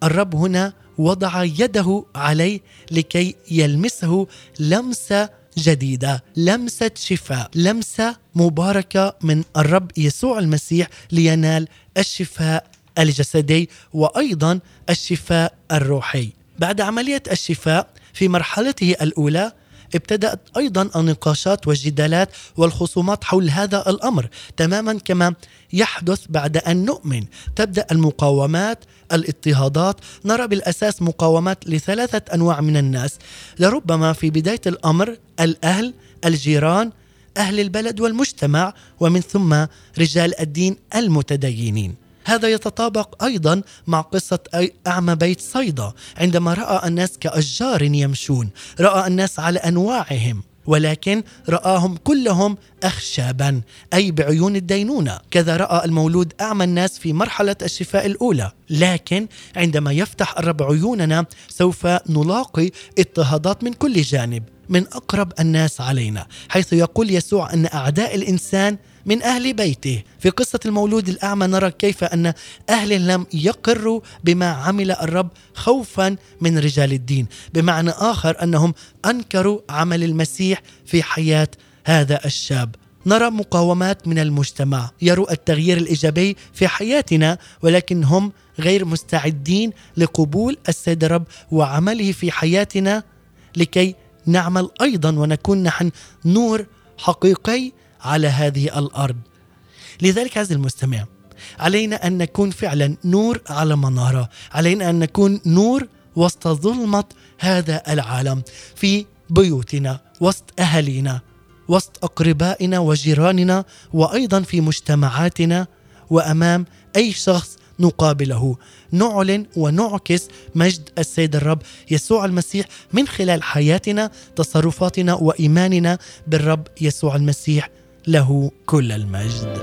الرب هنا وضع يده عليه لكي يلمسه لمسة جديدة لمسة شفاء لمسة مباركة من الرب يسوع المسيح لينال الشفاء الجسدي وأيضا الشفاء الروحي. بعد عملية الشفاء في مرحلته الأولى ابتدات أيضا النقاشات والجدالات والخصومات حول هذا الأمر. تماما كما يحدث بعد أن نؤمن. تبدأ المقاومات الاضطهادات. نرى بالأساس مقاومات لثلاثة أنواع من الناس. لربما في بداية الأمر الأهل الجيران أهل البلد والمجتمع ومن ثم رجال الدين المتدينين. هذا يتطابق أيضا مع قصة أعمى بيت صيدا عندما رأى الناس كأشجار يمشون رأى الناس على أنواعهم ولكن رآهم كلهم اخشابا أي بعيون الدينونة. كذا رأى المولود أعمى الناس في مرحلة الشفاء الأولى. لكن عندما يفتح الرب عيوننا سوف نلاقي اضطهادات من كل جانب من أقرب الناس علينا حيث يقول يسوع أن أعداء الإنسان من أهل بيته. في قصة المولود الأعمى نرى كيف أن أهل لم يقروا بما عمل الرب خوفا من رجال الدين. بمعنى آخر أنهم أنكروا عمل المسيح في حياة هذا الشاب. نرى مقاومات من المجتمع. يروا التغيير الإيجابي في حياتنا ولكن هم غير مستعدين لقبول السيد الرب وعمله في حياتنا لكي نعمل أيضا ونكون نحن نور حقيقي على هذه الأرض. لذلك عزيزي المستمع علينا أن نكون فعلا نور على منارة. علينا أن نكون نور وسط ظلمة هذا العالم في بيوتنا وسط أهالينا وسط أقربائنا وجيراننا وأيضا في مجتمعاتنا. وأمام أي شخص نقابله. نعلن ونعكس مجد السيد الرب يسوع المسيح من خلال حياتنا تصرفاتنا وإيماننا بالرب يسوع المسيح. له كل المجد.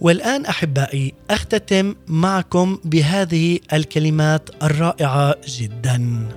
والآن أحبائي أختتم معكم بهذه الكلمات الرائعة جدا.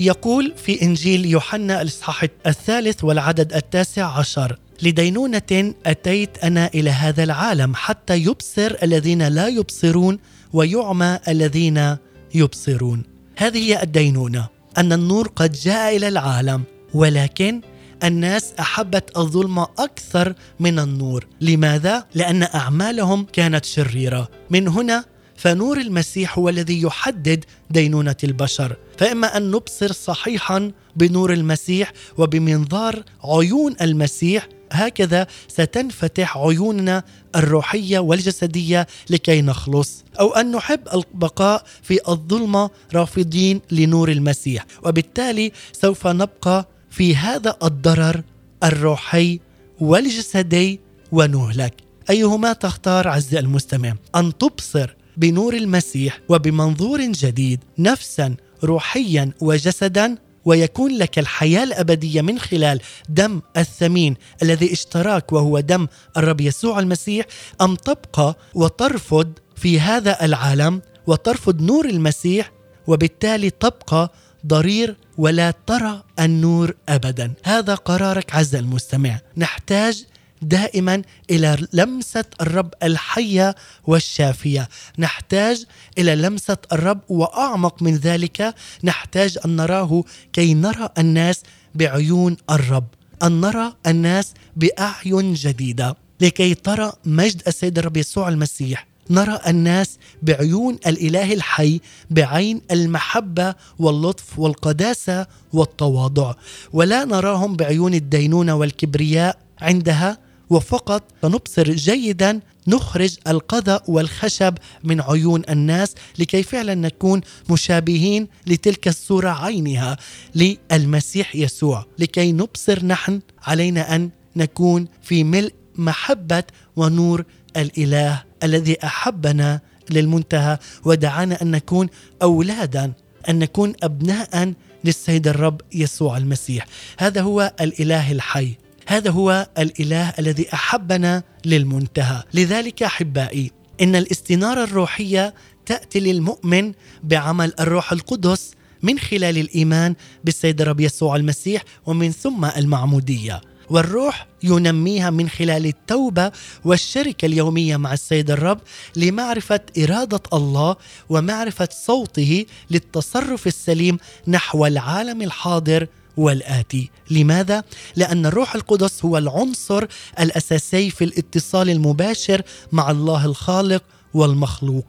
يقول في إنجيل يوحنا الإصحاح الثالث والعدد التاسع عشر لدينونة أتيت أنا إلى هذا العالم حتى يبصر الذين لا يبصرون ويعمى الذين يبصرون. هذه هي الدينونة أن النور قد جاء إلى العالم ولكن الناس أحبت الظلم أكثر من النور. لماذا؟ لأن أعمالهم كانت شريرة. من هنا فنور المسيح هو الذي يحدد دينونة البشر. فإما أن نبصر صحيحا بنور المسيح وبمنظار عيون المسيح هكذا ستنفتح عيوننا الروحية والجسدية لكي نخلص أو أن نحب البقاء في الظلمة رافضين لنور المسيح. وبالتالي سوف نبقى في هذا الضرر الروحي والجسدي ونهلك أيهما تختار عز المستمع؟ أن تبصر بنور المسيح وبمنظور جديد نفسا روحيا وجسدا ويكون لك الحياة الأبدية من خلال دم الثمين الذي اشتراك وهو دم الرب يسوع المسيح أم تبقى وترفض في هذا العالم وترفض نور المسيح وبالتالي تبقى ضرير ولا ترى النور ابدا. هذا قرارك عز المستمع. نحتاج دائما إلى لمسة الرب الحية والشافية. نحتاج إلى لمسة الرب وأعمق من ذلك نحتاج أن نراه كي نرى الناس بعيون الرب أن نرى الناس بأعين جديدة. لكي ترى مجد السيد الرب يسوع المسيح نرى الناس بعيون الإله الحي بعين المحبة واللطف والقداسة والتواضع. ولا نراهم بعيون الدينونة والكبرياء عندها وفقط سنبصر جيدا نخرج القذى والخشب من عيون الناس لكي فعلا نكون مشابهين لتلك الصورة عينها للمسيح يسوع لكي نبصر نحن علينا أن نكون في ملء محبة ونور الإله الذي أحبنا للمنتهى ودعانا أن نكون أولادا أن نكون ابناء للسيد الرب يسوع المسيح. هذا هو الإله الحي. هذا هو الإله الذي أحبنا للمنتهى. لذلك أحبائي إن الاستنارة الروحية تأتي للمؤمن بعمل الروح القدس من خلال الإيمان بالسيد الرب يسوع المسيح ومن ثم المعمودية. والروح ينميها من خلال التوبة والشركة اليومية مع السيد الرب لمعرفة إرادة الله ومعرفة صوته للتصرف السليم نحو العالم الحاضر والآتي. لماذا؟ لأن الروح القدس هو العنصر الأساسي في الاتصال المباشر مع الله الخالق والمخلوق.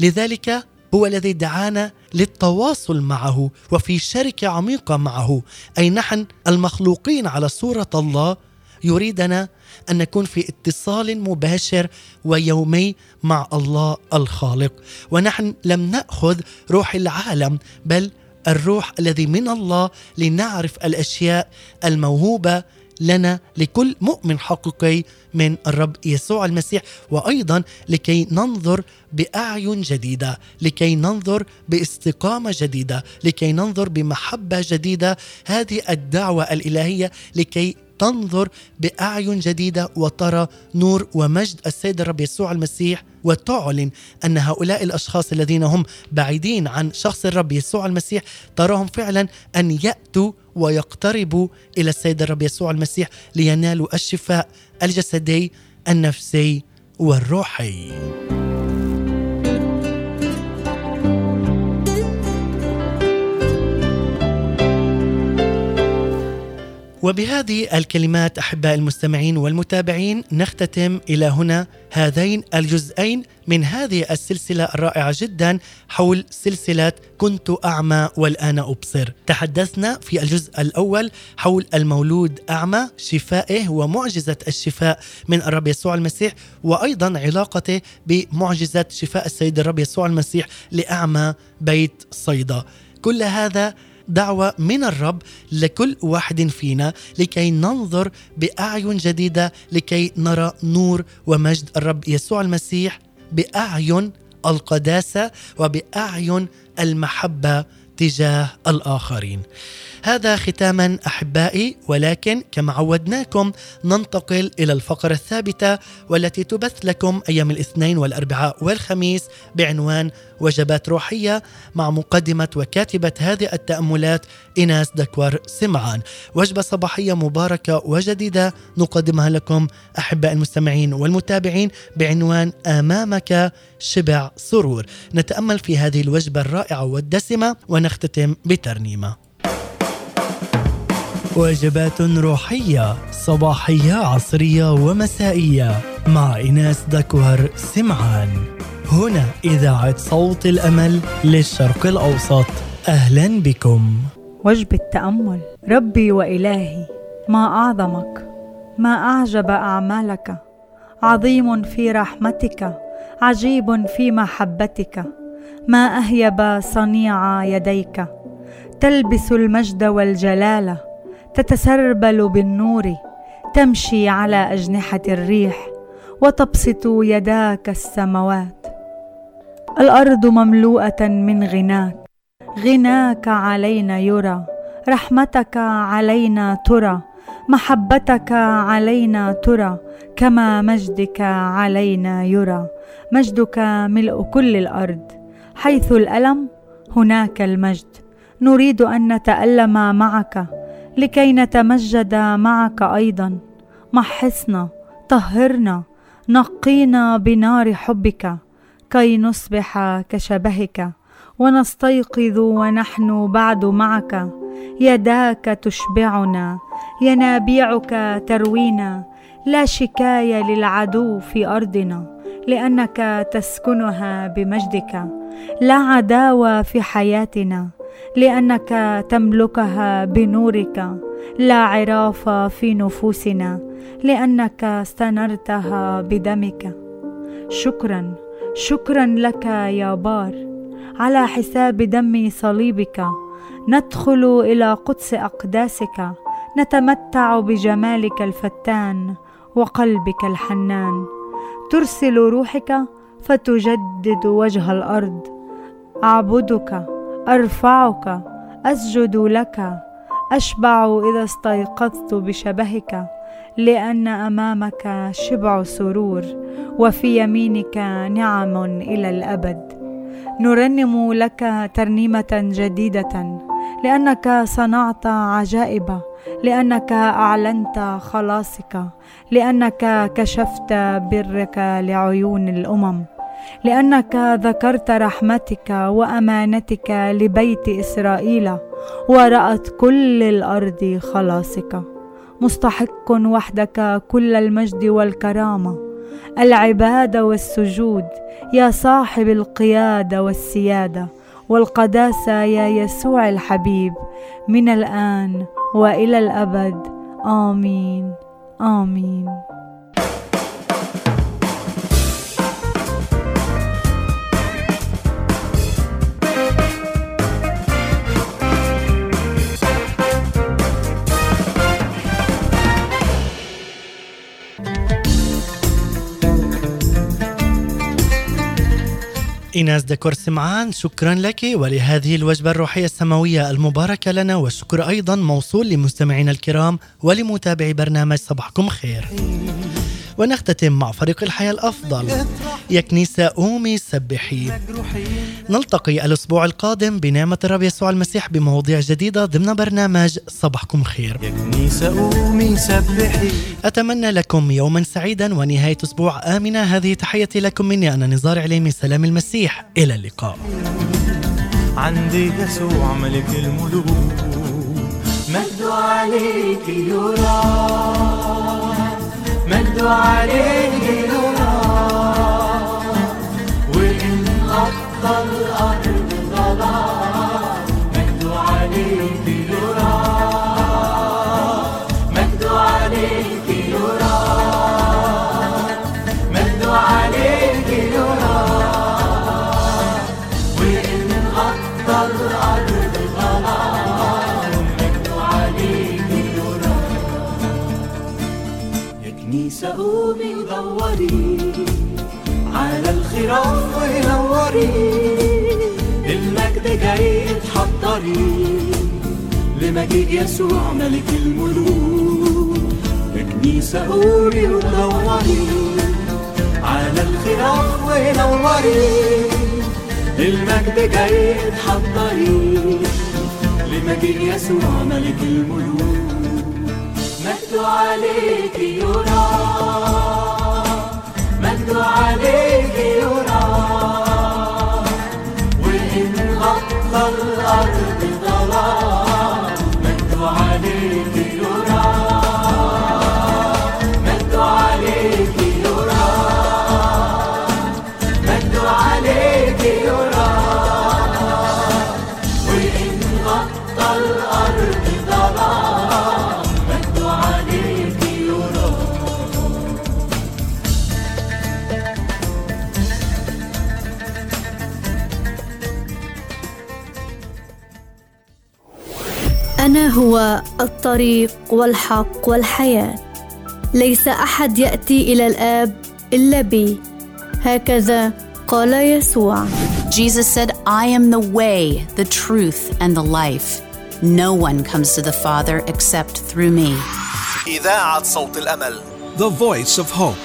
لذلك هو الذي دعانا للتواصل معه وفي شركة عميقة معه. أي نحن المخلوقين على صورة الله يريدنا أن نكون في اتصال مباشر ويومي مع الله الخالق. ونحن لم نأخذ روح العالم بل الروح الذي من الله لنعرف الأشياء الموهوبة لنا لكل مؤمن حقيقي من الرب يسوع المسيح وأيضا لكي ننظر بأعين جديدة، لكي ننظر باستقامة جديدة، لكي ننظر بمحبة جديدة، هذه الدعوة الإلهية لكي تنظر بأعين جديدة وترى نور ومجد السيد الرب يسوع المسيح وتعلن أن هؤلاء الأشخاص الذين هم بعيدين عن شخص الرب يسوع المسيح تراهم فعلا أن يأتوا ويقتربوا إلى السيد الرب يسوع المسيح لينالوا الشفاء الجسدي النفسي والروحي. وبهذه الكلمات احباء المستمعين والمتابعين نختتم إلى هنا هذين الجزئين من هذه السلسلة الرائعة جدا حول سلسلة كنت أعمى والآن أبصر. تحدثنا في الجزء الأول حول المولود أعمى، شفائه ومعجزة الشفاء من الرب يسوع المسيح وأيضا علاقته بمعجزة شفاء السيد الرب يسوع المسيح لأعمى بيت صيدا. كل هذا دعوة من الرب لكل واحد فينا لكي ننظر بأعين جديدة لكي نرى نور ومجد الرب يسوع المسيح بأعين القداسة وبأعين المحبة تجاه الآخرين. هذا ختاما أحبائي ولكن كما عودناكم ننتقل إلى الفقرة الثابتة والتي تبث لكم أيام الاثنين والأربعاء والخميس بعنوان وجبات روحية مع مقدمة وكاتبة هذه التأملات ايناس دكور سمعان. وجبة صباحية مباركة وجديدة نقدمها لكم أحباء المستمعين والمتابعين بعنوان آمامك شبع سرور. نتأمل في هذه الوجبة الرائعة والدسمة ونختتم بترنيمة. وجبات روحية صباحية عصرية ومسائية. مع إناس دكوهر سمعان. هنا إذاعة صوت الأمل للشرق الأوسط. أهلا بكم. وجبة تأمل ربي وإلهي ما أعظمك ما أعجب أعمالك. عظيم في رحمتك عجيب في محبتك. ما أهيب صنيع يديك. تلبس المجد والجلاله تتسربل بالنور تمشي على أجنحة الريح وتبسط يداك السموات. الأرض مملوءة من غناك غناك علينا يرى رحمتك علينا ترى محبتك علينا ترى كما مجدك علينا يرى. مجدك ملء كل الأرض. حيث الألم هناك المجد. نريد أن نتألم معك لكي نتمجد معك أيضا. محصنا طهرنا نقينا بنار حبك كي نصبح كشبهك. ونستيقظ ونحن بعد معك. يداك تشبعنا ينابيعك تروينا. لا شكاية للعدو في أرضنا. لأنك تسكنها بمجدك. لا عداوة في حياتنا لأنك تملكها بنورك. لا عراف في نفوسنا لأنك استنرتها بدمك. شكرا شكرا لك يا بار. على حساب دم صليبك ندخل إلى قدس أقداسك. نتمتع بجمالك الفتان وقلبك الحنان. ترسل روحك فتجدد وجه الأرض. أعبدك أرفعك أسجد لك. أشبع إذا استيقظت بشبهك لأن أمامك شبع سرور وفي يمينك نعم إلى الأبد. نرنم لك ترنيمة جديدة لأنك صنعت عجائب. لأنك أعلنت خلاصك لأنك كشفت برك لعيون الأمم لأنك ذكرت رحمتك وأمانتك لبيت إسرائيل ورأت كل الأرض خلاصك. مستحق وحدك كل المجد والكرامة. العباده والسجود يا صاحب القياده والسيادة والقداسة يا يسوع الحبيب. من الآن وإلى الأبد. آمين. آمين. إيناس دكور سمعان شكرا لك. ولهذه الوجبة الروحية السماوية المباركة لنا والشكر أيضا موصول لمستمعينا الكرام ولمتابعي برنامج صباحكم خير. ونختتم مع فريق الحياة الأفضل. يا كنيسة قومي سبحي. نلتقي الأسبوع القادم بنعمة الرب يسوع المسيح بمواضيع جديدة ضمن برنامج صباحكم خير. يا كنيسة قومي سبحي. أتمنى لكم يوما سعيدا ونهاية أسبوع آمنة. هذه تحيتي لكم مني أنا نزار عليمي. سلام المسيح. إلى اللقاء. عندي يسوع ملك الملوك. مجد عليك يرى. مجد عليك يرى وإن غطى الأرض ظلام مجد عليك يرى عليك يرى عليك يرى وإن الأرض قومي دوري. على الخراف ونوري المجد جاي اتحضري. لمجيء يسوع ملك الملوك. يا كنيسة قومي ودوري على الخراف ونوري المجد جاي اتحضري. لمجيء يسوع ملك الملوك. عليك عليك يرى. وإن غطى الأرض ظلام مجد عليك انا هو الطريق والحق والحياه ليس احد ياتي الى الاب الا بي هكذا قال يسوع Jesus said, I am the way, the truth, and the life. No one comes to the Father except through me. إذاعة صوت الأمل The Voice of Hope.